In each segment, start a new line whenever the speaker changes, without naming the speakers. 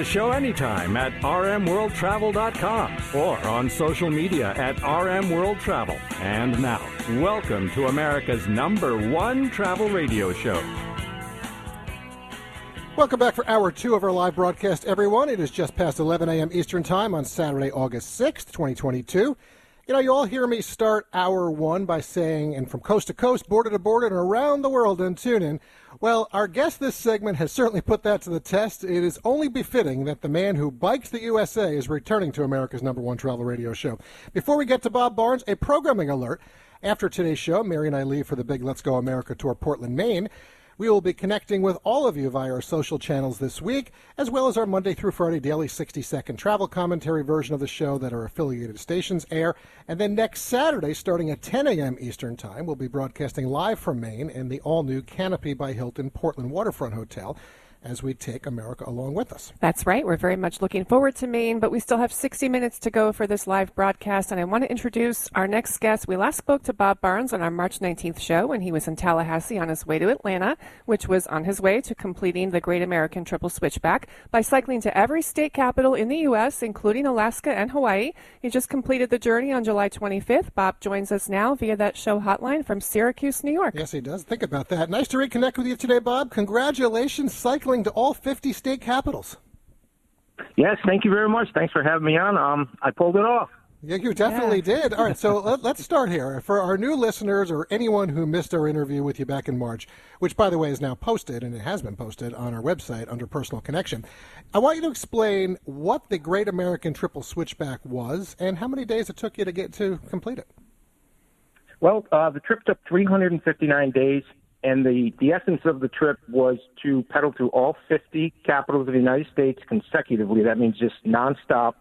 The show anytime at rmworldtravel.com or on social media at rmworldtravel. And now, welcome to America's number one travel radio show.
Welcome back for hour two of our live broadcast, everyone. It is just past 11 a.m. Eastern Time on Saturday, August 6th, 2022. You know, you all hear me start hour one by saying, and from coast to coast, border to border, and around the world, and tune in. Well, our guest this segment has certainly put that to the test. It is only befitting that the man who bikes the USA is returning to America's number one travel radio show. Before we get to Bob Barnes, a programming alert. After today's show, Mary and I leave for the big Let's Go America tour, Portland, Maine. We will be connecting with all of you via our social channels this week, as well as our Monday through Friday daily 60 second travel commentary version of the show that our affiliated stations air. And then next Saturday, starting at 10 a.m. Eastern Time, we'll be broadcasting live from Maine in the all new Canopy by Hilton Portland Waterfront Hotel as we take America along with us.
That's right. We're very much looking forward to Maine, but we still have 60 minutes to go for this live broadcast. And I want to introduce our next guest. We last spoke to Bob Barnes on our March 19th show when he was in Tallahassee on his way to Atlanta, which was on his way to completing the Great American Triple Switchback by cycling to every state capital in the U.S., including Alaska and Hawaii. He just completed the journey on July 25th. Bob joins us now via that show hotline from Syracuse, New York.
Yes, he does. Think about that. Nice to reconnect with you today, Bob. Congratulations cycling to all 50 state capitals.
Yes, thank you very much. Thanks for having me on. Um, I pulled it off.
Yeah, you definitely yeah. did. All right, so let, us start here. For our new listeners or anyone who missed our interview with you back in March, which, by the way, is now posted and it has been posted on our website under Personal Connection, I want you to explain what the Great American Triple Switchback was and how many days it took you to get to complete it.
Well, uh, the trip took 359 days and the, the essence of the trip was to pedal through all 50 capitals of the United States consecutively. That means just nonstop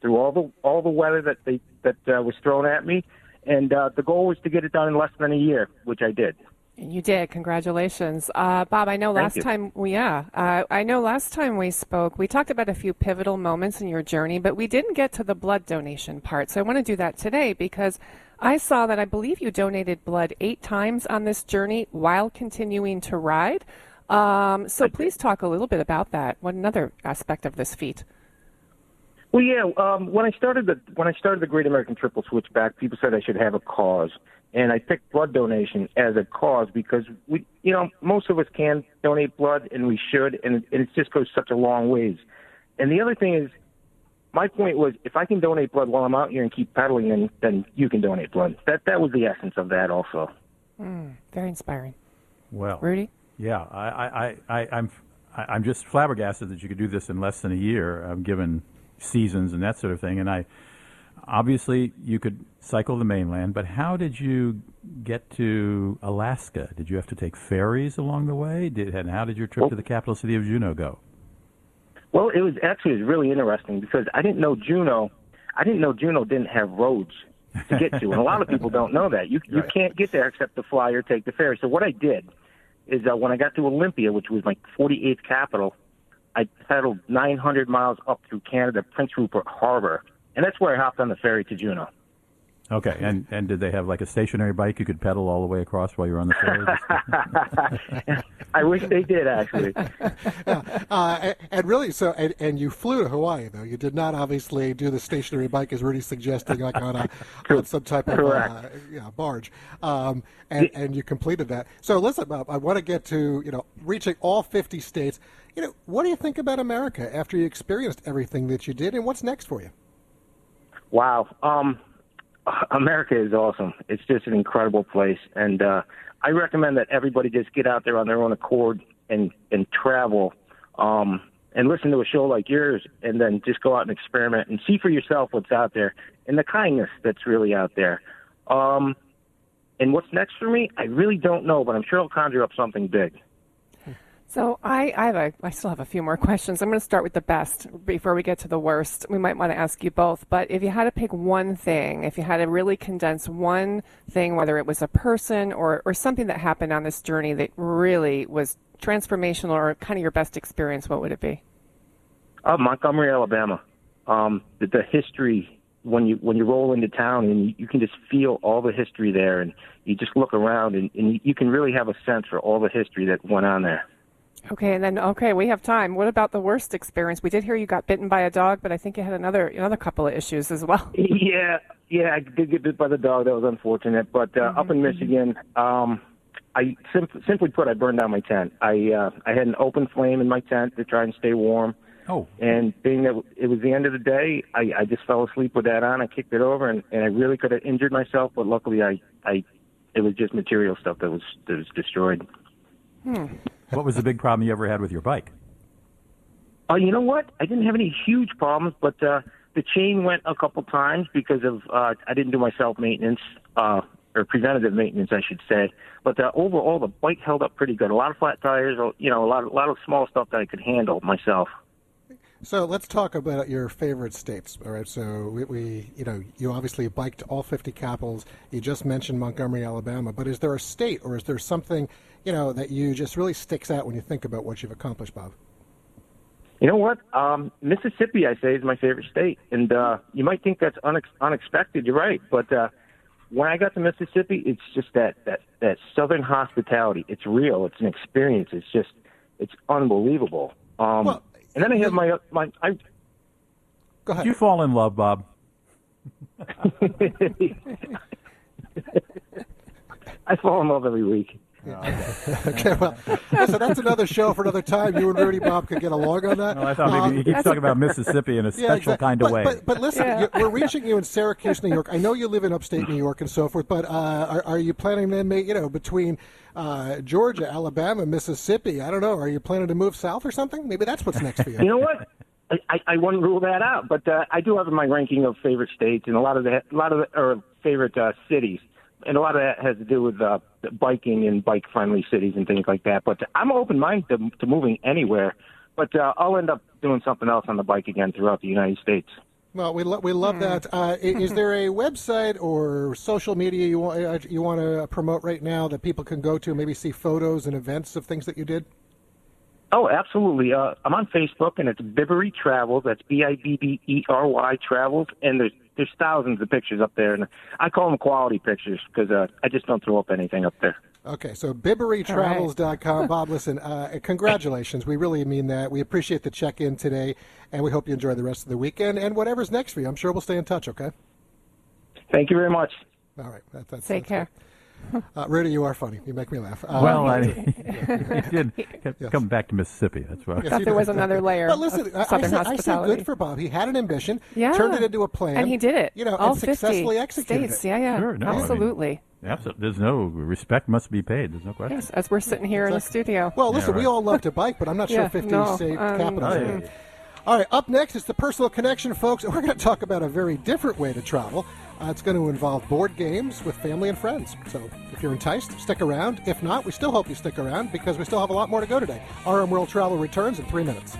through all the all the weather that they that uh, was thrown at me, and uh, the goal was to get it done in less than a year, which I did.
You did. Congratulations, uh, Bob. I know last time, we, yeah, uh, I know last time we spoke, we talked about a few pivotal moments in your journey, but we didn't get to the blood donation part. So I want to do that today because I saw that I believe you donated blood eight times on this journey while continuing to ride. Um, so please talk a little bit about that. What another aspect of this feat?
Well, yeah. Um, when I started the when I started the Great American Triple Switchback, people said I should have a cause, and I picked blood donation as a cause because we, you know, most of us can donate blood, and we should, and, and it just goes such a long ways. And the other thing is, my point was if I can donate blood while I'm out here and keep pedaling, then then you can donate blood. That that was the essence of that, also.
Mm, very inspiring.
Well,
Rudy.
Yeah, I, I, I, I'm I'm just flabbergasted that you could do this in less than a year, um, given seasons and that sort of thing. And I obviously you could cycle the mainland, but how did you get to Alaska? Did you have to take ferries along the way? Did and how did your trip well, to the capital city of Juneau go?
Well, it was actually it was really interesting because I didn't know Juneau. I didn't know Juneau didn't have roads to get to, and a lot of people don't know that. You you right. can't get there except to fly or take the ferry. So what I did is uh, when I got to Olympia, which was my 48th capital, I pedaled 900 miles up through Canada, Prince Rupert Harbor, and that's where I hopped on the ferry to Juneau.
Okay, and and did they have like a stationary bike you could pedal all the way across while you're on the
ferry? I wish they did actually.
uh, and really, so and, and you flew to Hawaii though. You did not obviously do the stationary bike as Rudy's suggesting, like on a on some type of uh, yeah, barge. Um, and and you completed that. So listen, Bob, I want to get to you know reaching all 50 states. You know, what do you think about America after you experienced everything that you did, and what's next for you?
Wow. Um, America is awesome. It's just an incredible place, and uh, I recommend that everybody just get out there on their own accord and and travel, um, and listen to a show like yours, and then just go out and experiment and see for yourself what's out there and the kindness that's really out there. Um, and what's next for me, I really don't know, but I'm sure I'll conjure up something big.
So I, I have a, I still have a few more questions. I'm going to start with the best before we get to the worst. We might want to ask you both, but if you had to pick one thing, if you had to really condense one thing, whether it was a person or, or something that happened on this journey that really was transformational or kind of your best experience, what would it be?
Uh, Montgomery, Alabama. Um, the, the history when you when you roll into town and you, you can just feel all the history there, and you just look around and, and you can really have a sense for all the history that went on there.
Okay, and then okay, we have time. What about the worst experience? We did hear you got bitten by a dog, but I think you had another another couple of issues as well.
Yeah, yeah, I did get bit by the dog. That was unfortunate. But uh, mm-hmm. up in mm-hmm. Michigan, um, I sim- simply put, I burned down my tent. I uh, I had an open flame in my tent to try and stay warm.
Oh.
And being that it was the end of the day, I, I just fell asleep with that on. I kicked it over, and, and I really could have injured myself, but luckily I I it was just material stuff that was that was destroyed.
Hmm. What was the big problem you ever had with your bike?
Oh, uh, you know what? I didn't have any huge problems, but uh, the chain went a couple times because of uh, I didn't do my self maintenance uh, or preventative maintenance, I should say. But uh, overall, the bike held up pretty good. A lot of flat tires, you know, a lot, a lot of small stuff that I could handle myself.
So let's talk about your favorite states. All right. So we, we, you know, you obviously biked all 50 capitals. You just mentioned Montgomery, Alabama. But is there a state, or is there something, you know, that you just really sticks out when you think about what you've accomplished, Bob?
You know what? Um, Mississippi, I say, is my favorite state, and uh, you might think that's unex- unexpected. You're right, but uh, when I got to Mississippi, it's just that that that southern hospitality. It's real. It's an experience. It's just it's unbelievable. Um, well, and then I have my my. I,
Go ahead.
Did you fall in love, Bob?
I fall in love every week.
okay, well, so that's another show for another time. You and Rudy Bob could get along on that.
No, I thought maybe um, he keeps talking about Mississippi in a special yeah, exactly. kind of
but,
way.
But, but listen, yeah. we're reaching you in Syracuse, New York. I know you live in upstate New York and so forth, but uh, are, are, you planning to make, you know, between uh, Georgia, Alabama, Mississippi, I don't know, are you planning to move south or something? Maybe that's what's next for you.
You know what? I, I wouldn't rule that out, but uh, I do have in my ranking of favorite states and a lot of the a lot of the, or favorite uh, cities and a lot of that has to do with uh, biking and bike friendly cities and things like that. But I'm open minded to, to moving anywhere. But uh, I'll end up doing something else on the bike again throughout the United States.
Well, we, lo- we love hmm. that. Uh, is there a website or social media you want uh, you want to promote right now that people can go to, maybe see photos and events of things that you did?
Oh, absolutely. Uh, I'm on Facebook, and it's Bibbery Travels. That's B I B B E R Y Travels, and there's there's thousands of pictures up there, and I call them quality pictures because uh, I just don't throw up anything up there.
Okay, so bibberytravels.com. Right. Bob, listen, uh, congratulations. We really mean that. We appreciate the check in today, and we hope you enjoy the rest of the weekend and whatever's next for you. I'm sure we'll stay in touch, okay?
Thank you very much.
All right. That,
that's, Take that's care. Good.
Uh, Rudy, you are funny. You make me laugh.
Uh, well, I did yes. come back to Mississippi. That's why.
I thought there was another layer.
But listen, I, I, said, I said good for Bob. He had an ambition,
yeah.
turned it into a plan,
and he did it.
You know,
all
and successfully executed
states.
it.
Yeah, yeah,
sure, no,
absolutely.
I mean, Absolutely. There's no respect must be paid. There's no question.
Yes, as we're sitting here in the studio.
Well, listen,
yeah, right.
we all love to bike, but I'm not sure
yeah,
50
no,
state
um,
capitals.
Oh, yeah.
All right, up next is the personal connection, folks. And we're going to talk about a very different way to travel. Uh, it's going to involve board games with family and friends. So if you're enticed, stick around. If not, we still hope you stick around because we still have a lot more to go today. RM World Travel returns in three minutes.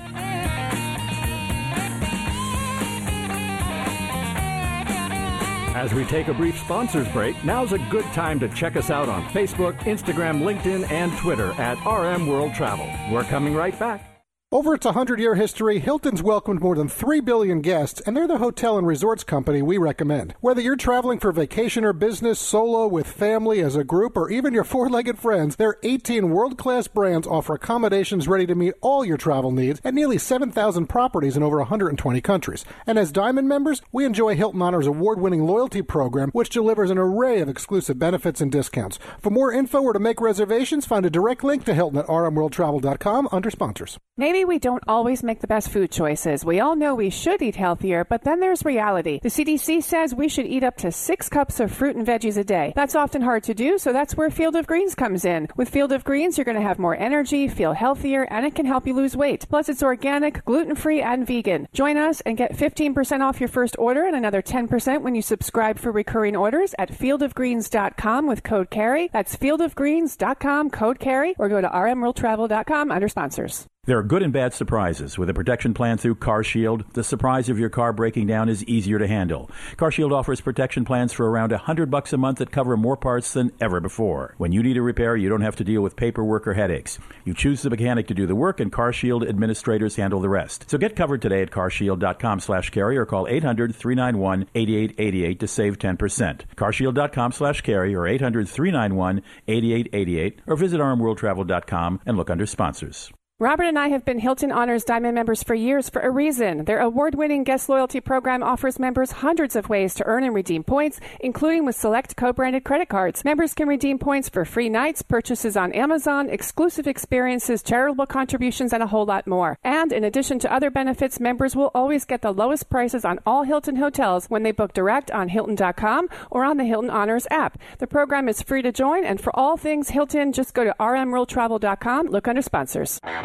As we take a brief sponsors break, now's a good time to check us out on Facebook, Instagram, LinkedIn, and Twitter at RM World Travel. We're coming right back.
Over its 100 year history, Hilton's welcomed more than 3 billion guests, and they're the hotel and resorts company we recommend. Whether you're traveling for vacation or business, solo, with family, as a group, or even your four legged friends, their 18 world class brands offer accommodations ready to meet all your travel needs at nearly 7,000 properties in over 120 countries. And as Diamond members, we enjoy Hilton Honors award winning loyalty program, which delivers an array of exclusive benefits and discounts. For more info or to make reservations, find a direct link to Hilton at rmworldtravel.com under sponsors.
Maybe We don't always make the best food choices. We all know we should eat healthier, but then there's reality. The CDC says we should eat up to six cups of fruit and veggies a day. That's often hard to do, so that's where Field of Greens comes in. With Field of Greens, you're going to have more energy, feel healthier, and it can help you lose weight. Plus, it's organic, gluten free, and vegan. Join us and get 15% off your first order and another 10% when you subscribe for recurring orders at fieldofgreens.com with code CAREY. That's fieldofgreens.com, code CAREY, or go to rmworldtravel.com under sponsors.
There are good and bad surprises. With a protection plan through CarShield, the surprise of your car breaking down is easier to handle. CarShield offers protection plans for around 100 bucks a month that cover more parts than ever before. When you need a repair, you don't have to deal with paperwork or headaches. You choose the mechanic to do the work and CarShield administrators handle the rest. So get covered today at carshield.com/carry or call 800-391-8888 to save 10%. carshield.com/carry or 800-391-8888 or visit rmworldtravel.com and look under sponsors.
Robert and I have been Hilton Honors Diamond members for years for a reason. Their award winning guest loyalty program offers members hundreds of ways to earn and redeem points, including with select co branded credit cards. Members can redeem points for free nights, purchases on Amazon, exclusive experiences, charitable contributions, and a whole lot more. And in addition to other benefits, members will always get the lowest prices on all Hilton hotels when they book direct on Hilton.com or on the Hilton Honors app. The program is free to join, and for all things Hilton, just go to rmworldtravel.com, look under sponsors.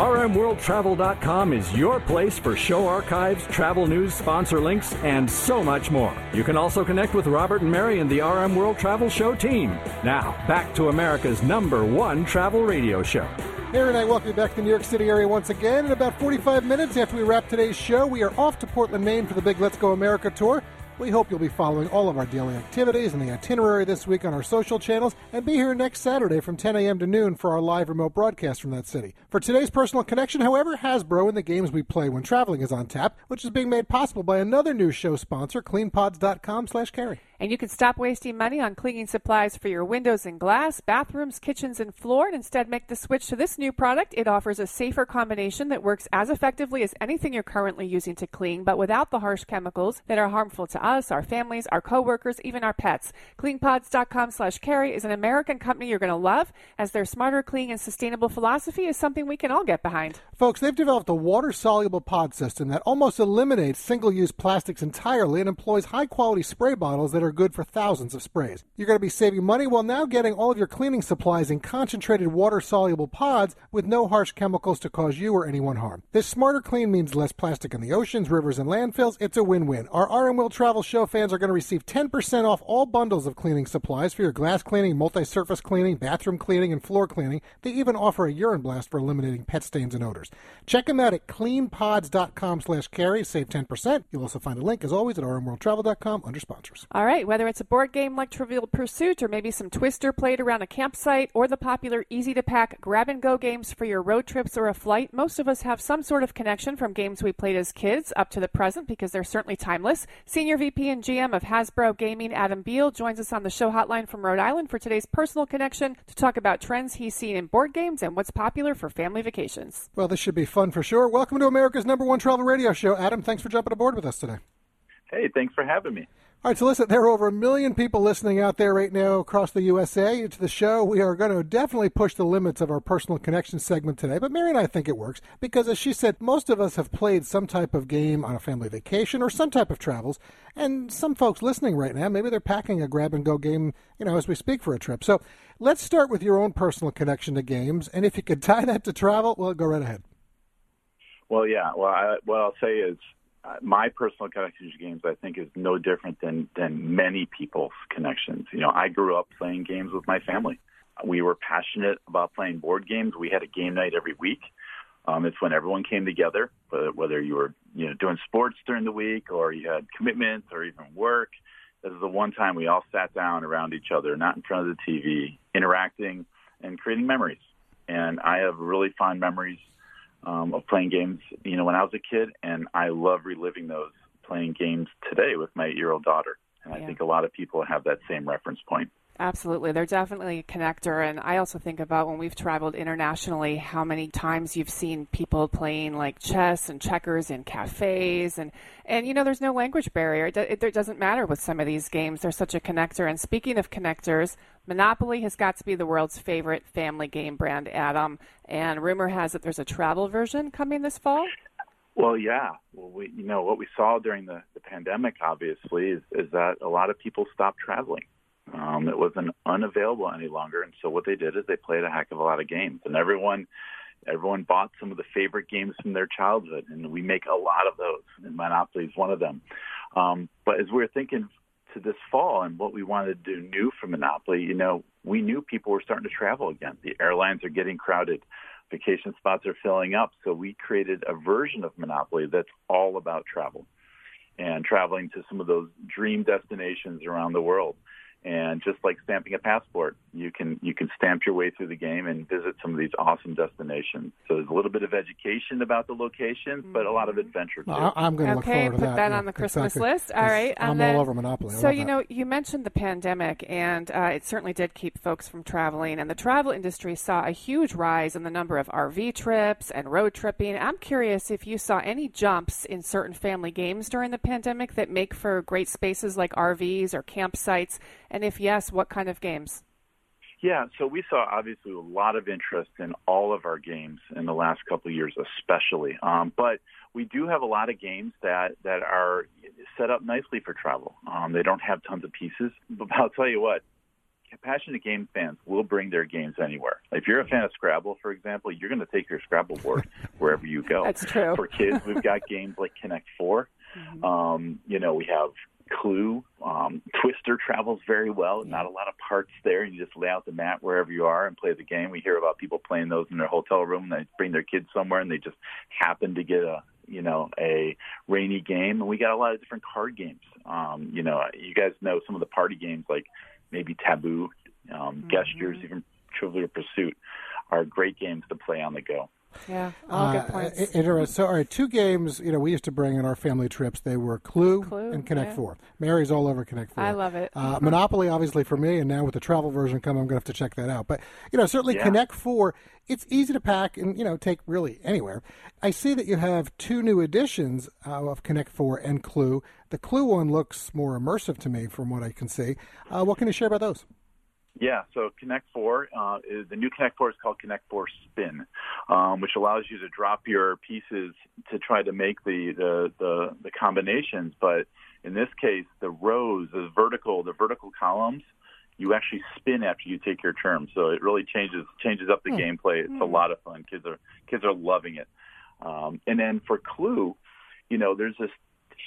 RMWorldTravel.com is your place for show archives, travel news, sponsor links, and so much more. You can also connect with Robert and Mary and the RM World Travel Show team. Now, back to America's number one travel radio show.
Mary and I welcome you back to the New York City area once again. In about 45 minutes after we wrap today's show, we are off to Portland, Maine for the big Let's Go America tour. We hope you'll be following all of our daily activities and the itinerary this week on our social channels and be here next Saturday from 10 a.m. to noon for our live remote broadcast from that city. For today's personal connection, however, Hasbro and the games we play when traveling is on tap, which is being made possible by another new show sponsor, cleanpods.com slash carry.
And you can stop wasting money on cleaning supplies for your windows and glass, bathrooms, kitchens, and floor, and instead make the switch to this new product. It offers a safer combination that works as effectively as anything you're currently using to clean, but without the harsh chemicals that are harmful to us, our families, our coworkers, even our pets. CleanPods.com slash carry is an American company you're going to love, as their smarter, clean, and sustainable philosophy is something we can all get behind.
Folks, they've developed a water-soluble pod system that almost eliminates single-use plastics entirely and employs high-quality spray bottles that are good for thousands of sprays. You're going to be saving money while now getting all of your cleaning supplies in concentrated water soluble pods with no harsh chemicals to cause you or anyone harm. This smarter clean means less plastic in the oceans, rivers, and landfills. It's a win win. Our RM World Travel Show fans are going to receive 10% off all bundles of cleaning supplies for your glass cleaning, multi surface cleaning, bathroom cleaning, and floor cleaning. They even offer a urine blast for eliminating pet stains and odors. Check them out at cleanpods.com slash carry. Save 10%. You'll also find a link, as always, at rmworldtravel.com under sponsors.
All right, whether it's a board game like Trivial Pursuit or maybe some Twister played around a campsite or the popular easy to pack grab and go games for your road trips or a flight, most of us have some sort of connection from games we played as kids up to the present because they're certainly timeless. Senior VP and GM of Hasbro Gaming, Adam Biehl, joins us on the show hotline from Rhode Island for today's personal connection to talk about trends he's seen in board games and what's popular for family vacations.
Well, this should be fun for sure. Welcome to America's number one travel radio show. Adam, thanks for jumping aboard with us today.
Hey, thanks for having me.
All right, so listen, there are over a million people listening out there right now across the USA to the show. We are going to definitely push the limits of our personal connection segment today, but Mary and I think it works because, as she said, most of us have played some type of game on a family vacation or some type of travels, and some folks listening right now, maybe they're packing a grab and go game, you know, as we speak for a trip. So let's start with your own personal connection to games, and if you could tie that to travel, well, go right ahead.
Well, yeah. Well, I, what I'll say is uh, my personal connection to games, I think, is no different than than many people's connections. You know, I grew up playing games with my family. We were passionate about playing board games. We had a game night every week. Um, it's when everyone came together, whether, you were you know doing sports during the week or you had commitments or even work. This is the one time we all sat down around each other, not in front of the TV, interacting and creating memories. And I have really fond memories um, of playing games, you know, when I was a kid, and I love reliving those playing games today with my eight-year-old daughter. And I think a lot of people have that same reference point.
Absolutely. They're definitely a connector. And I also think about when we've traveled internationally, how many times you've seen people playing like chess and checkers in cafes. And, and you know, there's no language barrier. It, it, it doesn't matter with some of these games. They're such a connector. And speaking of connectors, Monopoly has got to be the world's favorite family game brand, Adam. And rumor has it there's a travel version coming this fall.
Well, yeah. Well, we, you know, what we saw during the, the pandemic, obviously, is, is that a lot of people stopped traveling. Um, it wasn't unavailable any longer, and so what they did is they played a heck of a lot of games, and everyone everyone bought some of the favorite games from their childhood, and we make a lot of those, and Monopoly is one of them. Um, but as we were thinking to this fall and what we wanted to do new for Monopoly, you know, we knew people were starting to travel again. The airlines are getting crowded, vacation spots are filling up, so we created a version of Monopoly that's all about travel and traveling to some of those dream destinations around the world. And just like stamping a passport, you can you can stamp your way through the game and visit some of these awesome destinations. So there's a little bit of education about the locations, but a lot of adventure too.
Well, I, am going to
okay,
look forward to
put
that.
that
yeah,
on the Christmas
exactly.
list. All right,
I'm
then,
all over Monopoly. I
so
love
you
that.
know, you mentioned the pandemic, and uh, it certainly did keep folks from traveling. And the travel industry saw a huge rise in the number of RV trips and road tripping. I'm curious if you saw any jumps in certain family games during the pandemic that make for great spaces like RVs or campsites, and if yes, what kind of games?
Yeah, so we saw obviously a lot of interest in all of our games in the last couple of years, especially. Um, but we do have a lot of games that that are set up nicely for travel. Um, they don't have tons of pieces, but I'll tell you what. Passionate game fans will bring their games anywhere. If you're a fan of Scrabble, for example, you're going to take your Scrabble board wherever you go.
That's true.
For kids, we've got games like Connect 4.
Mm-hmm.
Um, you know, we have Clue. Um, Twister travels very well. Not a lot of parts there. You just lay out the mat wherever you are and play the game. We hear about people playing those in their hotel room. And They bring their kids somewhere and they just happen to get a you know a rainy game. And we got a lot of different card games. Um, you know, you guys know some of the party games like maybe Taboo, um, Gestures, even Trivial Pursuit are great games to play on the go.
Yeah, all good
Uh,
points.
interesting. So, all right, two games. You know, we used to bring in our family trips. They were Clue,
Clue,
and Connect
yeah.
Four. Mary's all over Connect Four.
I love it.
Uh, Monopoly, obviously, for me, and now with the travel version coming, I'm going to have to check that out. But you know, certainly
Yeah.
Connect Four. It's easy to pack and you know take really anywhere. I see that you have two new editions uh, of Connect Four and Clue. The Clue one looks more immersive to me, from what I can see. Uh, what can you share about those?
Yeah, so Connect Four, uh, is, the new Connect Four is called Connect Four Spin, um, which allows you to drop your pieces to try to make the, the the the combinations. But in this case, the rows, the vertical, the vertical columns, you actually spin after you take your turn. So it really changes changes up the gameplay. It's a lot of fun. Kids are kids are loving it. Um, and then for Clue, you know, there's this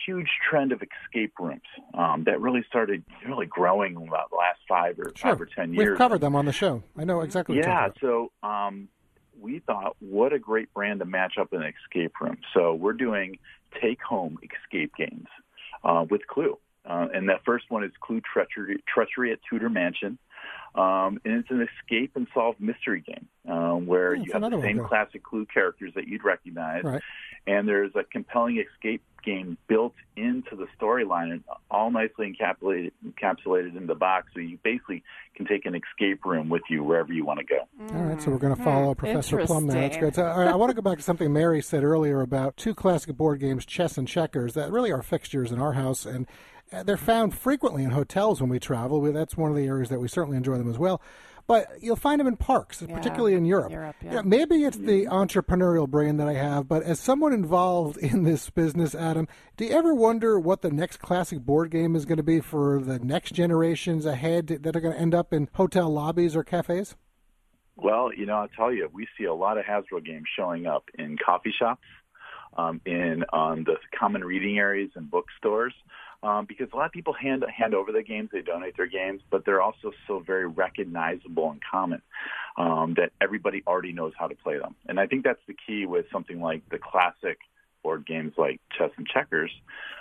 huge trend of escape rooms um, that really started really growing about the last five or five or ten years.
We've covered them on the show. I know exactly. What you're
Yeah, so um, we thought, what a great brand to match up in an escape room. So we're doing take-home escape games uh, with Clue, uh, and that first one is Clue Treachery, Treachery at Tudor Mansion, um, and it's an escape and solve mystery game um, where
Oh,
you have the
another one,
same classic Clue characters that you'd recognize,
Right.
and there's a compelling escape game built into the storyline and all nicely encapsulated encapsulated in the box so you basically can take an escape room with you wherever you want to go
All right, so we're going to follow Professor Plum now. That's
Interesting.
good. So, all right, I want to go back to something Mary said earlier about two classic board games, chess and checkers, that really are fixtures in our house, and they're found frequently in hotels when we travel. We, that's one of the areas that we certainly enjoy them as well. But you'll find them in parks,
Yeah,
particularly in Europe.
Europe, yeah.
You know, maybe it's the entrepreneurial brain that I have, but as someone involved in this business, Adam, do you ever wonder what the next classic board game is going to be for the next generations ahead that are going to end up in hotel lobbies or cafes?
Well, you know, I'll tell you, we see a lot of Hasbro games showing up in coffee shops, um, in um, the common reading areas and bookstores, um, because a lot of people hand hand over their games, they donate their games, but they're also so very recognizable and common um, that everybody already knows how to play them. And I think that's the key with something like the classic board games like chess and checkers.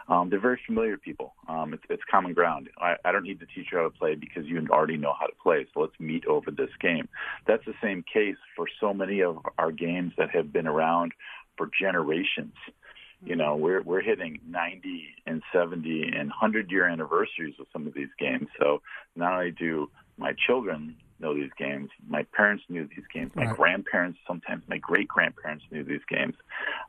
Um, they're very familiar to people. Um, it's, it's common ground. I, I don't need to teach you how to play because you already know how to play. So let's meet over this game. That's the same case for so many of our games that have been around for generations. You know, we're we're hitting 90 and 70 and 100 year anniversaries of some of these games. So not only do my children know these games. My parents knew these games. My
Right.
grandparents, sometimes my great grandparents knew these games.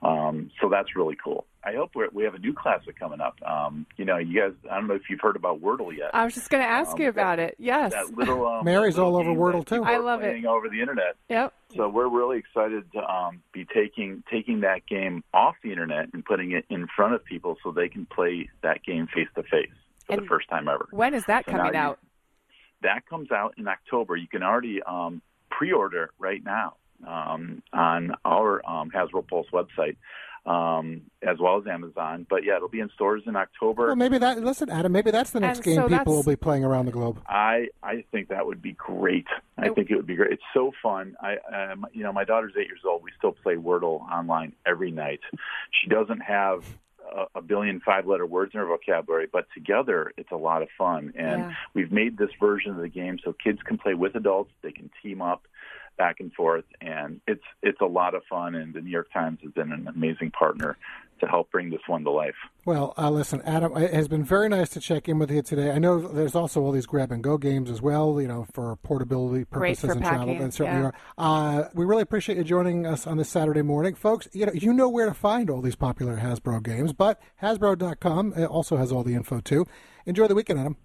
Um, so that's really cool. I hope we're, we have a new classic coming up. Um, you know, you guys, I don't know if you've heard about Wordle yet.
I was just going to ask
Um,
you about it. Yes.
that little um,
Mary's
little
all over Wordle, too.
I
are
love it.
playing over the internet.
Yep.
So we're really excited to um, be taking taking that game off the internet and putting it in front of people so they can play that game face to face for the first time ever.
When is that
So now
coming
you-
out?
That comes out in October. You can already um, pre-order right now um, on our um, Hasbro Pulse website, um, as well as Amazon. But yeah, it'll be in stores in October.
Well, maybe that. Listen, Adam. Maybe that's the next
And
game
so
people will be playing around the globe.
I I think that would be great. I
It-
think it would be great. It's so fun. I um, you know my daughter's eight years old. We still play Wordle online every night. She doesn't have a, a billion five letter words in her vocabulary, but together it's a lot of fun. And
Yeah.
we've made this version of the game so kids can play with adults. They can team up back and forth, and it's it's a lot of fun. And the New York Times has been an amazing partner to help bring this one to life.
Well, uh, listen, Adam, it has been very nice to check in with you today. I know there's also all these grab and go games as well, you know, for portability
Great
purposes
for
and travel.
packing,
And certainly
yeah.
are. Uh, we really appreciate you joining us on this Saturday morning, folks. You know, you know where to find all these popular Hasbro games, but Hasbro.com uh, also has all the info too. Enjoy the weekend, Adam.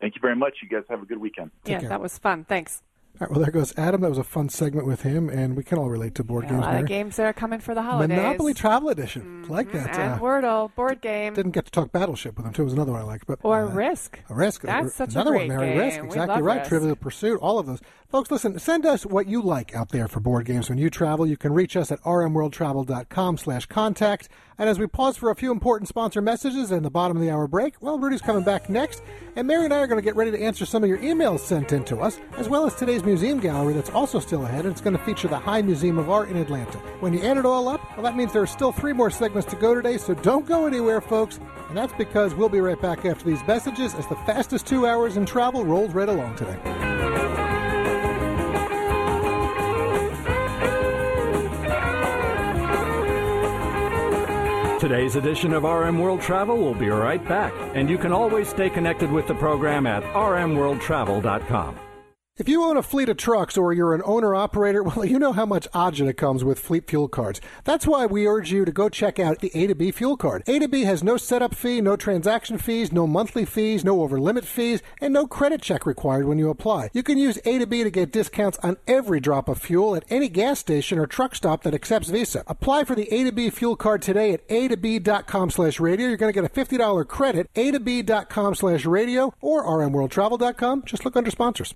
Thank you very much. You guys have a good weekend.
Yeah,
care.
that was fun. Thanks.
All right, well, there goes Adam. That was a fun segment with him, and we can all relate to board
Yeah, a
games.
lot
Mary.
of games that are coming for the holidays.
Monopoly Travel Edition, like that.
and
Uh,
Wordle board game
didn't get to talk Battleship with him too. Was another one I liked, but
or
uh,
Risk.
A risk.
That's such a
Another
great
one, Mary.
game.
Risk. Exactly right.
Risk.
Trivial Pursuit. All of those. Folks, listen. Send us what you like out there for board games when you travel. You can reach us at rmworldtravel.com slash contact. And as we pause for a few important sponsor messages and the bottom of the hour break, well, Rudy's coming back next, and Mary and I are going to get ready to answer some of your emails sent in to us, as well as today's museum gallery that's also still ahead, and it's going to feature the High Museum of Art in Atlanta. When you add it all up, well, that means there are still three more segments to go today, so don't go anywhere, folks. And that's because we'll be right back after these messages as the fastest two hours in travel rolls right along today.
Today's edition of RM World Travel will be right back, and you can always stay connected with the program at rmworldtravel.com.
If you own a fleet of trucks or you're an owner operator, well, you know how much agita comes with fleet fuel cards. That's why we urge you to go check out the A to B fuel card. A to B has no setup fee, no transaction fees, no monthly fees, no over limit fees, and no credit check required when you apply. You can use A to B to get discounts on every drop of fuel at any gas station or truck stop that accepts Visa. Apply for the A to B fuel card today at a to b.com slash radio. You're going to get a $50 credit, a to b.com slash radio or rmworldtravel.com. Just look under sponsors.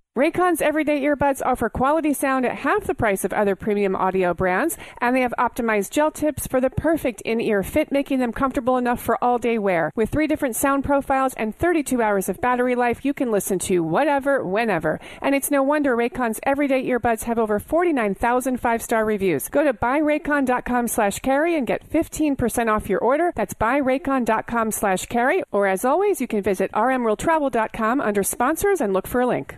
Raycon's everyday earbuds offer quality sound at half the price of other premium audio brands, and they have optimized gel tips for the perfect in ear fit, making them comfortable enough for all day wear. With three different sound profiles and 32 hours of battery life, you can listen to whatever, whenever. And it's no wonder Raycon's everyday earbuds have over 49,000 five star reviews. Go to buyraycon.com slash carry and get 15% off your order. That's buyraycon.com slash carry. Or as always, you can visit rmworldtravel.com under sponsors and look for a link.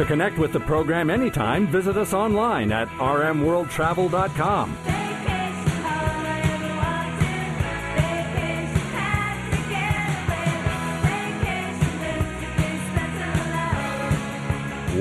To connect with the program anytime, visit us online at rmworldtravel.com.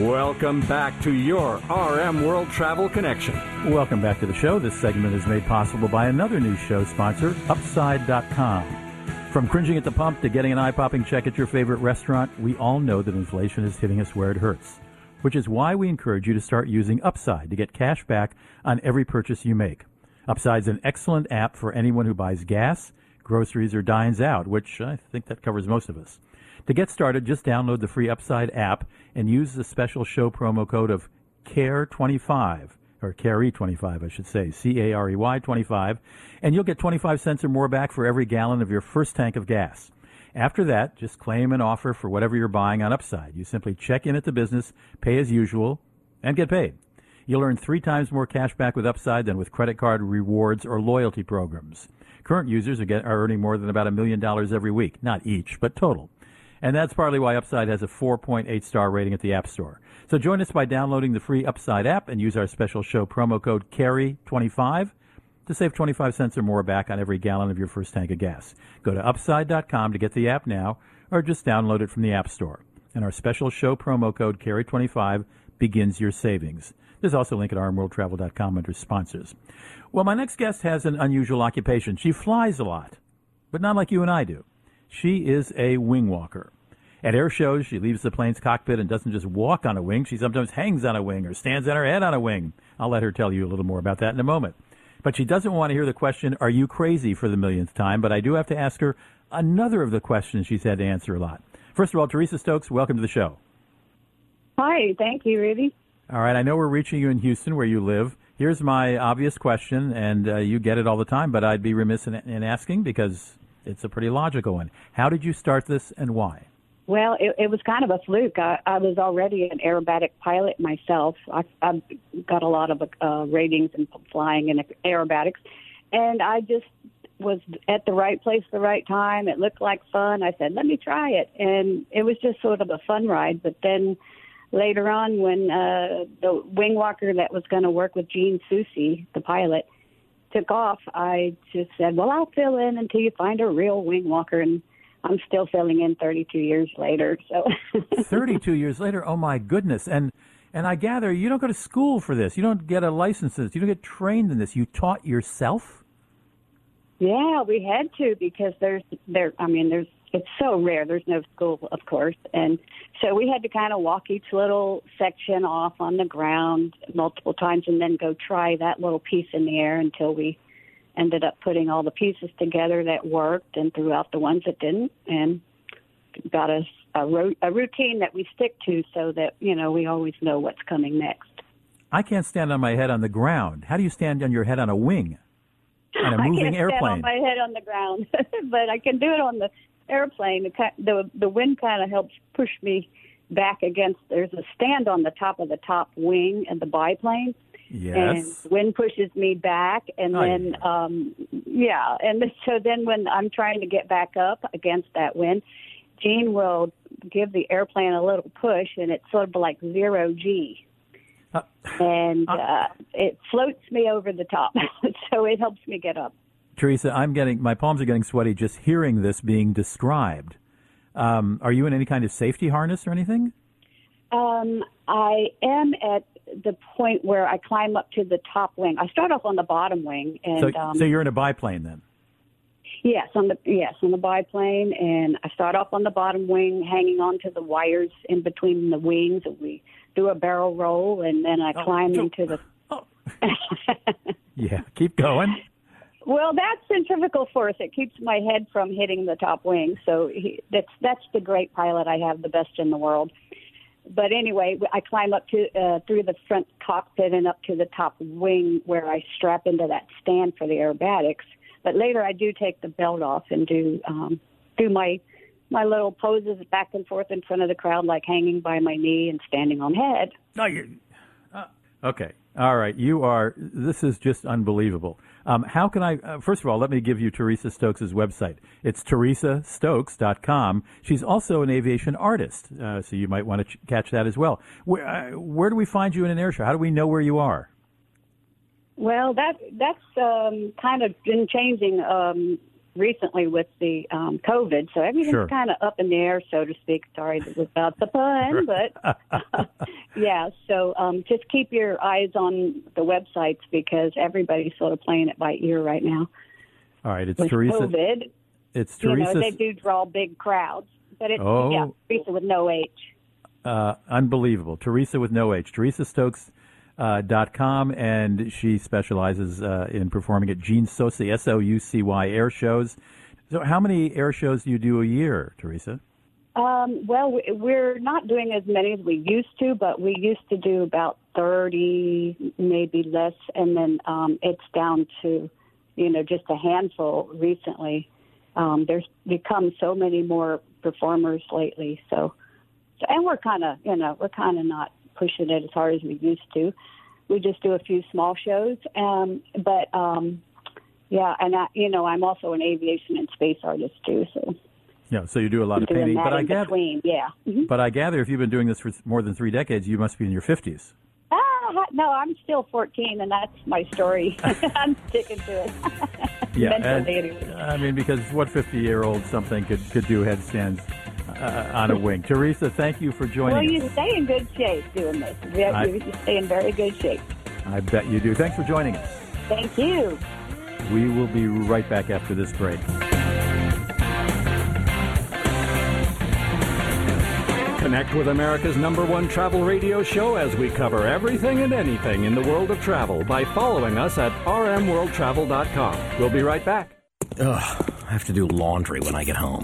Welcome back to your RM World Travel Connection.
Welcome back to the show. This segment is made possible by another new show sponsor, Upside.com. From cringing at the pump to getting an eye popping check at your favorite restaurant, we all know that inflation is hitting us where it hurts, which is why we encourage you to start using Upside to get cash back on every purchase you make. Upside's an excellent app for anyone who buys gas, groceries, or dines out, which I think that covers most of us. To get started, just download the free Upside app and use the special show promo code of CARE25 or CARE25, I should say, C-A-R-E-Y 25, and you'll get 25 cents or more back for every gallon of your first tank of gas. After that, just claim an offer for whatever you're buying on Upside. You simply check in at the business, pay as usual, and get paid. You'll earn three times more cash back with Upside than with credit card rewards or loyalty programs. Current users are, get, are earning more than about a million dollars every week, not each, but total. And that's partly why Upside has a 4.8 star rating at the App Store. So join us by downloading the free Upside app and use our special show promo code CAREY25 to save 25 cents or more back on every gallon of your first tank of gas. Go to upside.com to get the app now or just download it from the App Store. And our special show promo code CAREY25 begins your savings. There's also a link at rmworldtravel.com under sponsors. Well, my next guest has an unusual occupation. She flies a lot, but not like you and I do. She is a wing walker. At air shows, she leaves the plane's cockpit and doesn't just walk on a wing. She sometimes hangs on a wing or stands on her head on a wing. I'll let her tell you a little more about that in a moment. But she doesn't want to hear the question, Are you crazy for the millionth time? But I do have to ask her another of the questions she's had to answer a lot. First of all, Teresa Stokes, welcome to the show.
Hi, thank you, Rudy.
All right, I know we're reaching you in Houston where you live. Here's my obvious question, and uh, you get it all the time, but I'd be remiss in, in asking because it's a pretty logical one. How did you start this and why?
Well, it, it was kind of a fluke. I, I was already an aerobatic pilot myself. I, I've got a lot of uh, ratings in flying in aerobatics, and I just was at the right place at the right time. It looked like fun. I said, "Let me try it," and it was just sort of a fun ride. But then later on, when uh, the wing walker that was going to work with Gene Soucy, the pilot, took off, I just said, "Well, I'll fill in until you find a real wing walker." And I'm still filling in 32 years later. So
32 years later, oh my goodness! And and I gather you don't go to school for this. You don't get a license. You don't get trained in this. You taught yourself.
Yeah, we had to because there's there. I mean, there's it's so rare. There's no school, of course, and so we had to kind of walk each little section off on the ground multiple times, and then go try that little piece in the air until we ended up putting all the pieces together that worked and threw out the ones that didn't and got us a, ro- a routine that we stick to so that you know we always know what's coming next.
I can't stand on my head on the ground. How do you stand on your head on a wing? On a moving
I can't
airplane
stand on my head on the ground but i can do it on the airplane. The the, the wind kind of helps push me back against there's a stand on the top of the top wing of the biplane
Yes.
And wind pushes me back, and
oh,
then
yeah.
um, yeah, and so then when I'm trying to get back up against that wind, Gene will give the airplane a little push, and it's sort of like zero G. Uh, and uh, uh, it floats me over the top, so it helps me get up.
Teresa, I'm getting my palms are getting sweaty just hearing this being described. Um, are you in any kind of safety harness or anything?
Um, I am at the point where I climb up to the top wing. I start off on the bottom wing, and
so,
um,
so you're in a biplane then.
Yes, on the yes on the biplane, and I start off on the bottom wing, hanging on to the wires in between the wings, and we do a barrel roll, and then I
oh,
climb
so,
into the.
Oh. yeah, keep going.
Well, that's centrifugal force. It keeps my head from hitting the top wing. So he, that's that's the great pilot I have, the best in the world but anyway, I climb up to uh, through the front cockpit and up to the top wing where I strap into that stand for the aerobatics. But later, I do take the belt off and do um, do my my little poses back and forth in front of the crowd, like hanging by my knee and standing on head.
No, you. Okay, all right. You are. This is just unbelievable. Um, how can I, uh, first of all, let me give you Teresa Stokes' website. It's teresastokes.com. She's also an aviation artist, uh, so you might want to ch- catch that as well. Where, uh, where do we find you in an air show? How do we know where you are?
Well, that that's um, kind of been changing um, recently with the um, COVID, so everything's
Sure.
kind of up in the air, so to speak. Sorry about the pun, but yeah. So um, just keep your eyes on the websites because everybody's sort of playing it by ear right now.
All right, it's
With
Teresa.
COVID,
It's
you
Teresa.
know, they do draw big crowds, but it's
Oh.
yeah, Teresa with no H.
uh, unbelievable. Teresa with no H. Teresa Stokes. Uh, dot com, and she specializes uh, in performing at Gene Soucy, S O U C Y air shows. So, how many air shows do you do a year, Teresa?
Um, well, we- we're not doing as many as we used to, but we used to do about 30, maybe less, and then um, it's down to, you know, just a handful recently. Um, there's become so many more performers lately, so, so and we're kind of, you know, we're kind of not pushing it as hard as we used to. We just do a few small shows, um, but um, yeah, and I, you know, I'm also an aviation and space artist too, so
Yeah, so you do a lot of painting, but I gather,
between, yeah. Mhm.
but I gather if you've been doing this for more than three decades, you must be in your fifties.
Ah, no, I'm still 14, and that's my story. I'm sticking to it.
Yeah, and. I mean, because what 50 year old something could, could do headstands uh, on a wing. Teresa, thank you for joining
Well,
us.
you stay in good shape doing this. You,
I-
you stay in very good shape.
I bet you do. Thanks for joining us.
Thank you.
We will be right back after this break.
Connect with America's number one travel radio show as we cover everything and anything in the world of travel by following us at rmworldtravel.com. We'll be right back.
Ugh, I have to do laundry when I get home.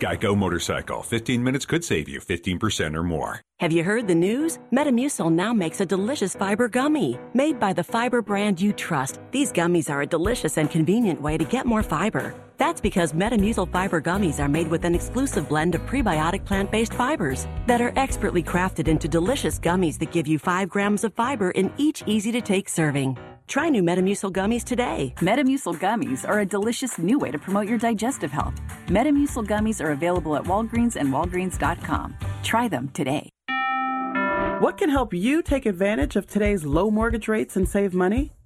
Geico Motorcycle. 15 minutes could save you 15% or more.
Have you heard the news? Metamucil now makes a delicious fiber gummy. Made by the fiber brand you trust, these gummies are a delicious and convenient way to get more fiber. That's because Metamucil fiber gummies are made with an exclusive blend of prebiotic plant based fibers that are expertly crafted into delicious gummies that give you 5 grams of fiber in each easy to take serving. Try new Metamucil gummies today.
Metamucil gummies are a delicious new way to promote your digestive health. Metamucil gummies are available at Walgreens and Walgreens.com. Try them today.
What can help you take advantage of today's low mortgage rates and save money?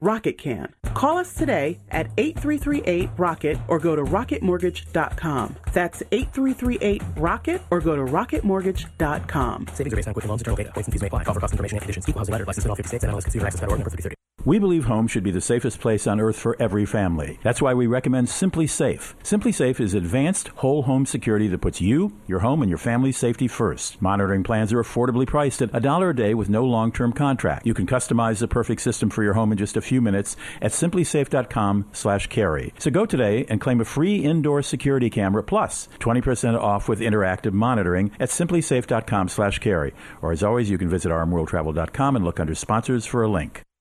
Rocket can. Call us today at 8338 Rocket or go to rocketmortgage.com. That's 8338 Rocket or go to rocketmortgage.com.
Savings are based on quick loans, internal data. Points and fees may apply. Call for cost information and conditions. Equal housing letter. License in all 50 states. NMLS Consumer Access number 3030.
We believe home should be the safest place on earth for every family. That's why we recommend SimpliSafe. Simply Safe is advanced whole home security that puts you, your home, and your family's safety first. Monitoring plans are affordably priced at a dollar a day with no long-term contract. You can customize the perfect system for your home in just a few minutes at simplisafe.com/carey. So go today and claim a free indoor security camera plus 20% off with interactive monitoring at simplisafe.com/carey. Or as always, you can visit rmworldtravel.com and look under sponsors for a link.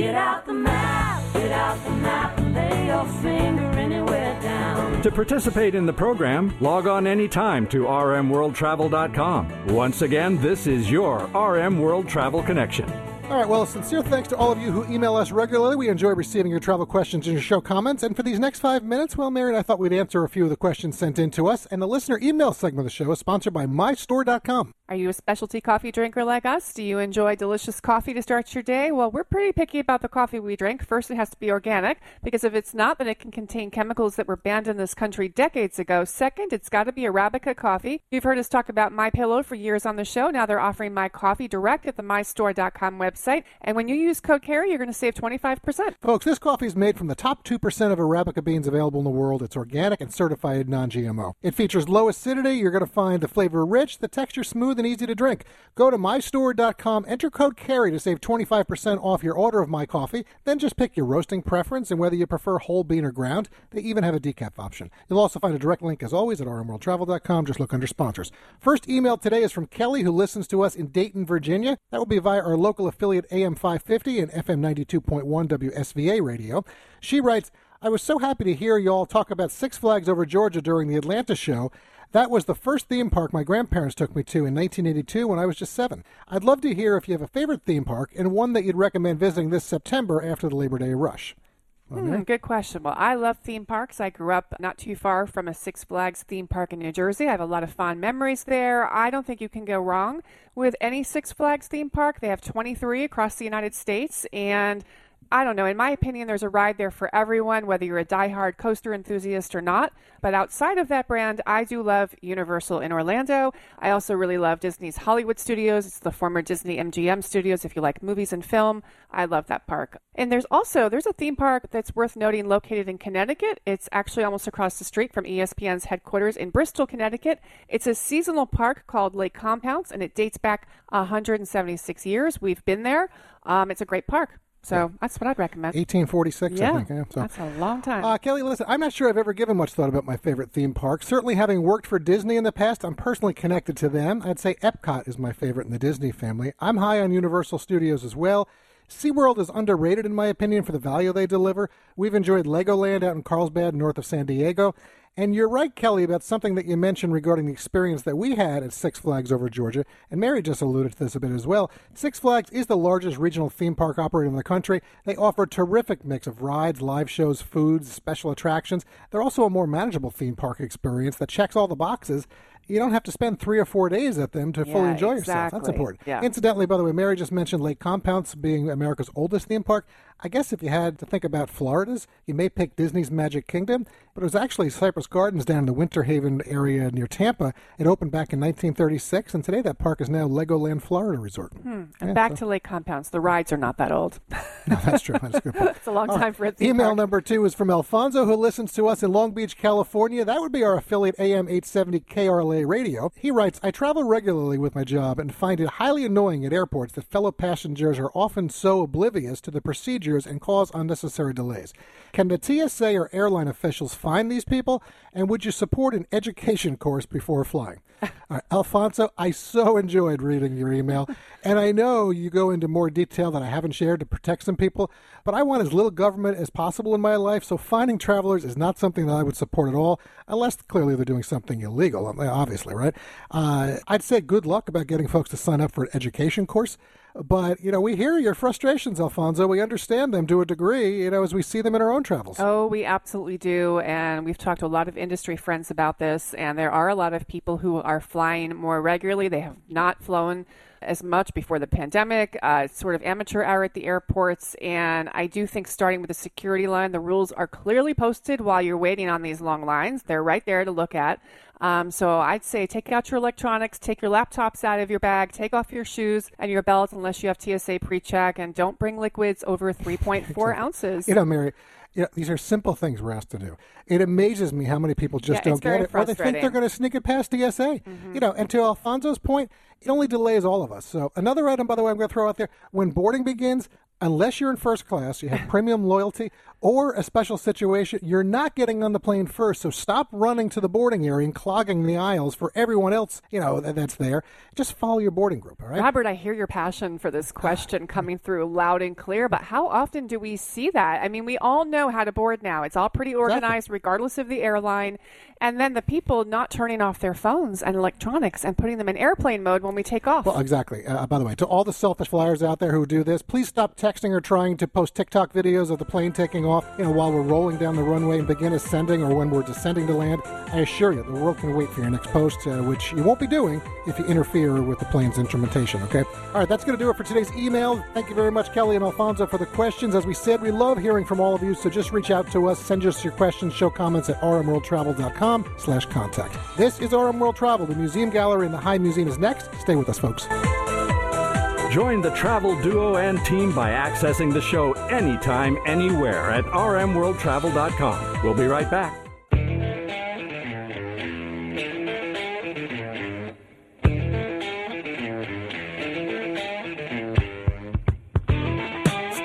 Get out the map, get out the map, and lay your finger anywhere down.
To participate in the program, log on anytime to rmworldtravel.com. Once again, this is your RM World Travel Connection.
All right, well, sincere thanks to all of you who email us regularly. We enjoy receiving your travel questions and your show comments. And for these next five minutes, well, Mary I thought we'd answer a few of the questions sent in to us. And the listener email segment of the show is sponsored by MyStore.com.
Are you a specialty coffee drinker like us? Do you enjoy delicious coffee to start your day? Well, we're pretty picky about the coffee we drink. First, it has to be organic, because if it's not, then it can contain chemicals that were banned in this country decades ago. Second, it's got to be Arabica coffee. You've heard us talk about My Pillow for years on the show. Now they're offering My Coffee direct at the MyStore.com website. And when you use code CAREY, you're going to save 25%.
Folks, this coffee is made from the top 2% of Arabica beans available in the world. It's organic and certified non GMO. It features low acidity. You're going to find the flavor rich, the texture smooth, and easy to drink. Go to mystore.com, enter code CAREY to save 25% off your order of my coffee. Then just pick your roasting preference and whether you prefer whole bean or ground. They even have a decaf option. You'll also find a direct link, as always, at rmworldtravel.com. Just look under sponsors. First email today is from Kelly, who listens to us in Dayton, Virginia. That will be via our local affiliate. Affiliate AM 550 and FM 92.1 WSVA radio. She writes, I was so happy to hear y'all talk about Six Flags over Georgia during the Atlanta show. That was the first theme park my grandparents took me to in 1982 when I was just seven. I'd love to hear if you have a favorite theme park and one that you'd recommend visiting this September after the Labor Day rush.
Hmm, good question. Well, I love theme parks. I grew up not too far from a Six Flags theme park in New Jersey. I have a lot of fond memories there. I don't think you can go wrong with any Six Flags theme park. They have 23 across the United States, and I don't know. In my opinion, there's a ride there for everyone, whether you're a diehard coaster enthusiast or not. But outside of that brand, I do love Universal in Orlando. I also really love Disney's Hollywood Studios. It's the former Disney MGM Studios. If you like movies and film, I love that park. And there's also there's a theme park that's worth noting located in Connecticut. It's actually almost across the street from ESPN's headquarters in Bristol, Connecticut. It's a seasonal park called Lake Compounce, and it dates back 176 years. We've been there. Um, it's a great park. So that's what I'd recommend.
1846,
yeah,
I think. Yeah, so.
that's a long time.
Uh, Kelly, listen, I'm not sure I've ever given much thought about my favorite theme park. Certainly, having worked for Disney in the past, I'm personally connected to them. I'd say Epcot is my favorite in the Disney family. I'm high on Universal Studios as well. SeaWorld is underrated, in my opinion, for the value they deliver. We've enjoyed Legoland out in Carlsbad, north of San Diego. And you're right, Kelly, about something that you mentioned regarding the experience that we had at Six Flags over Georgia. And Mary just alluded to this a bit as well. Six Flags is the largest regional theme park operator in the country. They offer a terrific mix of rides, live shows, foods, special attractions. They're also a more manageable theme park experience that checks all the boxes. You don't have to spend three or four days at them to fully
Yeah,
enjoy yourself. That's important.
Yeah.
Incidentally, by the way, Mary just mentioned Lake Compounce being America's oldest theme park. I guess if you had to think about Florida's, you may pick Disney's Magic Kingdom, but it was actually Cypress Gardens down in the Winter Haven area near Tampa. It opened back in 1936, and today that park is now Legoland Florida Resort.
Hmm. And
Yeah,
back
so-
to Lake Compounce. The rides are not that old.
No, that's true. That's good
it's a long
All
time
right.
for theme
Email
park.
number two is from Alfonso, who listens to us in Long Beach, California. That would be our affiliate AM 870 KRLA radio. He writes, I travel regularly with my job and find it highly annoying at airports that fellow passengers are often so oblivious to the procedures and cause unnecessary delays. Can the TSA or airline officials find these people? And would you support an education course before flying? Right, Alfonso, I so enjoyed reading your email, and I know you go into more detail that I haven't shared to protect some people, but I want as little government as possible in my life, so finding travelers is not something that I would support at all, unless clearly they're doing something illegal, obviously, right? Uh, I'd say good luck about getting folks to sign up for an education course. But, you know, we hear your frustrations, Alfonso. We understand them to a degree, you know, as we see them in our own travels.
Oh, we absolutely do. And we've talked to a lot of industry friends about this. And there are a lot of people who are flying more regularly. They have not flown as much before the pandemic. Uh, it's sort of amateur hour at the airports. And I do think starting with the security line, the rules are clearly posted while you're waiting on these long lines. They're right there to look at. Um, so I'd say take out your electronics, take your laptops out of your bag, take off your shoes and your belt unless you have TSA pre-check, and don't bring liquids over 3.4 ounces.
You know, Mary, you know, these are simple things we're asked to do. It amazes me how many people just
Yeah,
don't get it, or they think they're.
Mm-hmm.
going to sneak it past TSA. You know, and to Alfonso's point, it only delays all of us. So another item, by the way, I'm going to throw out there: when boarding begins, unless you're in first class, you have premium loyalty or a special situation, you're not getting on the plane first. So stop running to the boarding area and clogging the aisles for everyone else. You know that, that's there. Just follow your boarding group. All right.
Robert, I hear your passion for this question coming through loud and clear, but how often do we see that? I mean, we all know how to board now. It's all pretty organized, regardless of the airline. And then the people not turning off their phones and electronics and putting them in airplane mode when we take off.
Well, exactly. Uh, by the way, to all the selfish flyers out there who do this, please stop texting or trying to post TikTok videos of the plane taking off, you know, while we're rolling down the runway and begin ascending or when we're descending to land. I assure you, the world can wait for your next post, uh, which you won't be doing if you interfere with the plane's instrumentation, okay? All right, that's going to do it for today's email. Thank you very much, Kelly and Alfonso, for the questions. As we said, we love hearing from all of you, so just reach out to us, send us your questions, show comments at rmworldtravel.com slash contact. This is RM World Travel. The Museum Gallery in the High Museum is next. Stay with us, folks.
Join the travel duo and team by accessing the show anytime, anywhere at rmworldtravel.com. We'll be right back.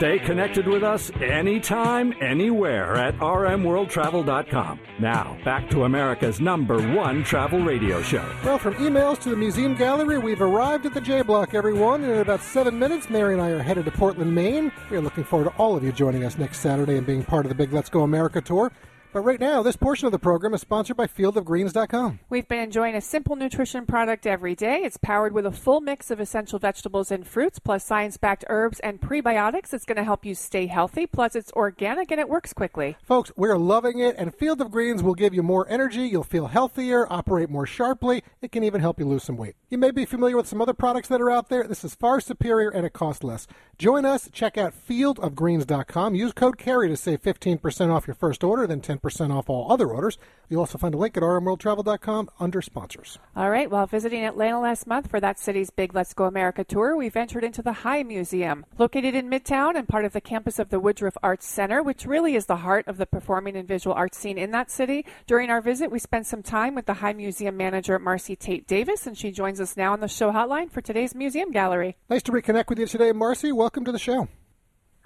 Stay connected with us anytime, anywhere at rmworldtravel.com. Now, back to America's number one travel radio show.
Well, from emails to the museum gallery, we've arrived at the J Block, everyone. In about seven minutes, Mary and I are headed to Portland, Maine. We are looking forward to all of you joining us next Saturday and being part of the big Let's Go America tour. But right now, this portion of the program is sponsored by fieldofgreens.com.
We've been enjoying a simple nutrition product every day. It's powered with a full mix of essential vegetables and fruits, plus science backed herbs and prebiotics. It's going to help you stay healthy, plus, it's organic and it works quickly.
Folks, we're loving it, and Field of Greens will give you more energy. You'll feel healthier, operate more sharply. It can even help you lose some weight. You may be familiar with some other products that are out there. This is far superior and it costs less. Join us. Check out fieldofgreens.com. Use code CAREY to save 15% off your first order, then 10% off all other orders. You'll also find a link at rmworldtravel.com under sponsors.
All right, while visiting Atlanta last month for that city's big Let's Go America tour, we ventured into the High Museum. Located in Midtown and part of the campus of the Woodruff Arts Center, which really is the heart of the performing and visual arts scene in that city. During our visit, we spent some time with the High Museum manager, Marcy Tate Davis, and she joins us now on the show hotline for today's museum gallery.
Nice to reconnect with you today, Marcy. Welcome to the show.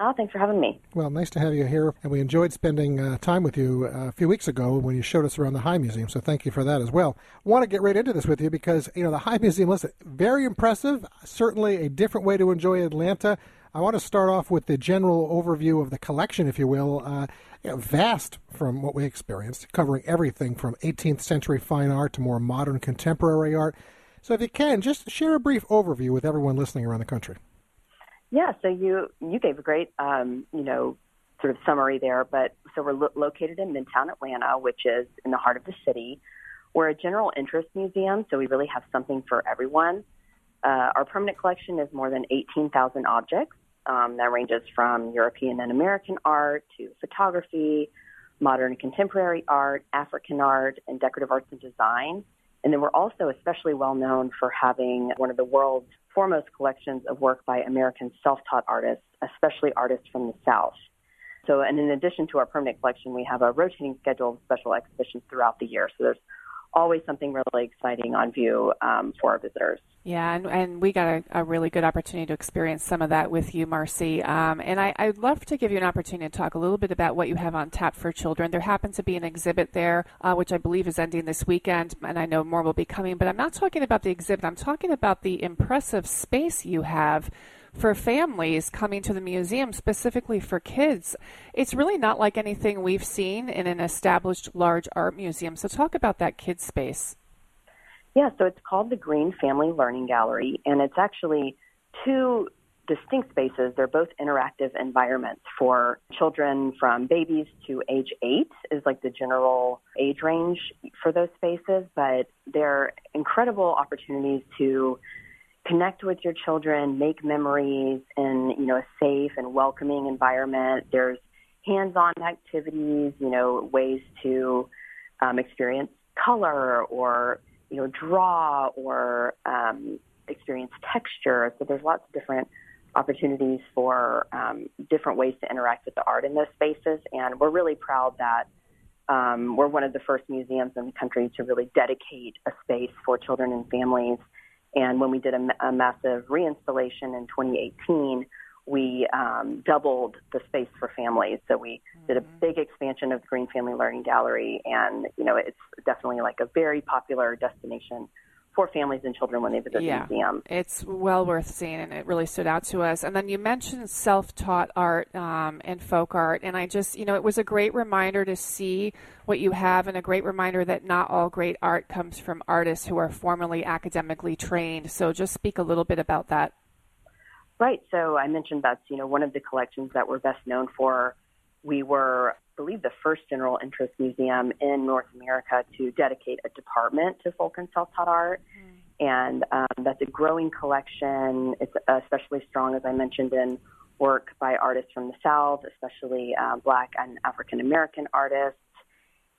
Oh, thanks for having me.
Well, nice to have you here, and we enjoyed spending uh, time with you uh, a few weeks ago when you showed us around the High Museum. So thank you for that as well. Want to get right into this with you because you know the High Museum, listen, very impressive. Certainly a different way to enjoy Atlanta. I want to start off with the general overview of the collection, if you will. Uh, you know, vast from what we experienced, covering everything from 18th century fine art to more modern contemporary art. So, if you can, just share a brief overview with everyone listening around the country.
Yeah, so you you gave a great um, you know sort of summary there, but so we're lo- located in Midtown Atlanta, which is in the heart of the city. We're a general interest museum, so we really have something for everyone. Uh, our permanent collection is more than 18,000 objects. Um, that ranges from European and American art to photography, modern and contemporary art, African art, and decorative arts and design. And then we're also especially well known for having one of the world's foremost collections of work by American self taught artists, especially artists from the South. So, and in addition to our permanent collection, we have a rotating schedule of special exhibitions throughout the year. So there's always something really exciting on view um, for our visitors.
Yeah, and, and we got a, a, really good opportunity to experience some of that with you, Marcy. Um, and I, I'd love to give you an opportunity to talk a little bit about what you have on tap for children. There happens to be an exhibit there, uh, which I believe is ending this weekend, and I know more will be coming. But I'm not talking about the exhibit, I'm talking about the impressive space you have for families coming to the museum, specifically for kids. It's really not like anything we've seen in an established large art museum. So, talk about that kids space.
Yeah, so it's called the Greene Family Learning Gallery, and it's actually two distinct spaces. They're both interactive environments for children from babies to age eight, is like the general age range for those spaces, but they're incredible opportunities to connect with your children, make memories in, you know, a safe and welcoming environment. There's hands-on activities, you know, ways to um, experience color or, you know, draw or um, experience texture. So there's lots of different opportunities for um, different ways to interact with the art in those spaces. And we're really proud that um, we're one of the first museums in the country to really dedicate a space for children and families and when we did a, a massive reinstallation in 2018, we um, doubled the space for families. So we mm-hmm. did a mm-hmm. big expansion of the Greene Family Learning Gallery, and you know it's definitely like a very popular destination for families and children when they visit
yeah,
the museum.
It's well worth seeing, and it really stood out to us. And then you mentioned self-taught art um, and folk art, and I just, you know, it was a great reminder to see what you have, and a great reminder that not all great art comes from artists who are formally academically trained. So, just speak a little bit about that.
Right. So I mentioned that's you know one of the collections that we're best known for. We were I believe, the first general interest museum in North America to dedicate a department to folk and self-taught art. Mm. And um, that's a growing collection. It's especially strong, as I mentioned, in work by artists from the South, especially uh, Black and African American artists.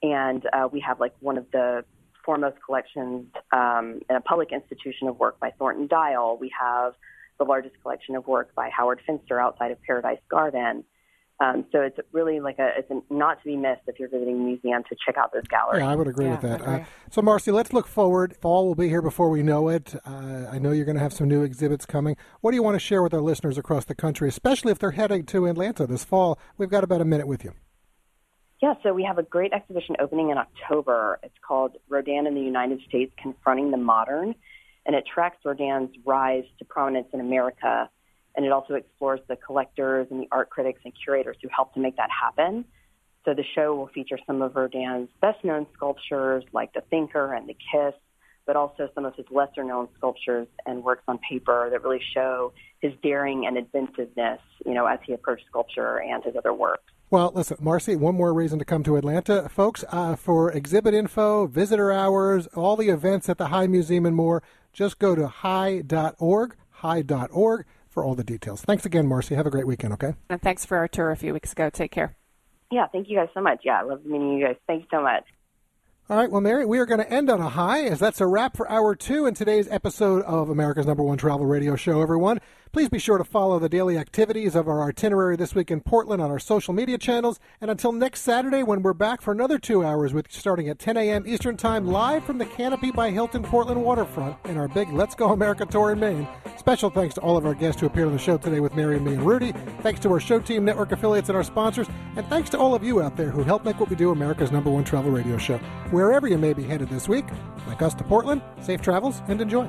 And uh, we have like one of the foremost collections um, in a public institution of work by Thornton Dial. We have the largest collection of work by Howard Finster outside of Paradise Garden. Um, so it's really like a it's a, not to be missed if you're visiting the museum to check out those galleries.
Yeah, I would agree with that. Uh, so, Marcy, let's look forward. Fall will be here before we know it. Uh, I know you're going to have some new exhibits coming. What do you want to share with our listeners across the country, especially if they're heading to Atlanta this fall? We've got about a minute with you.
Yeah, so we have a great exhibition opening in October. It's called Rodin in the United States Confronting the Modern, and it tracks Rodin's rise to prominence in America and it also explores the collectors and the art critics and curators who helped to make that happen. So the show will feature some of Rodin's best known sculptures like The Thinker and The Kiss, but also some of his lesser known sculptures and works on paper that really show his daring and inventiveness, you know, as he approached sculpture and his other works.
Well, listen, Marcy, one more reason to come to Atlanta. Folks, uh, for exhibit info, visitor hours, all the events at the High Museum and more, just go to high.org, high.org for all the details. Thanks again, Marcy. Have a great weekend, okay?
And thanks for our tour a few weeks ago. Take care.
Yeah, thank you guys so much. Yeah, I love meeting you guys. Thanks so much.
All right, well, Mary, we are going to end on a high, as that's a wrap for hour two in today's episode of America's number one travel radio show, everyone. Please be sure to follow the daily activities of our itinerary this week in Portland on our social media channels. And until next Saturday, when we're back for another two hours, with starting at 10 a.m. Eastern Time, live from the Canopy by Hilton Portland waterfront in our big Let's Go America tour in Maine. Special thanks to all of our guests who appeared on the show today with Mary and me and Rudy. Thanks to our show team, network affiliates, and our sponsors. And thanks to all of you out there who help make what we do America's number one travel radio show. Wherever you may be headed this week, like us to Portland, safe travels and enjoy.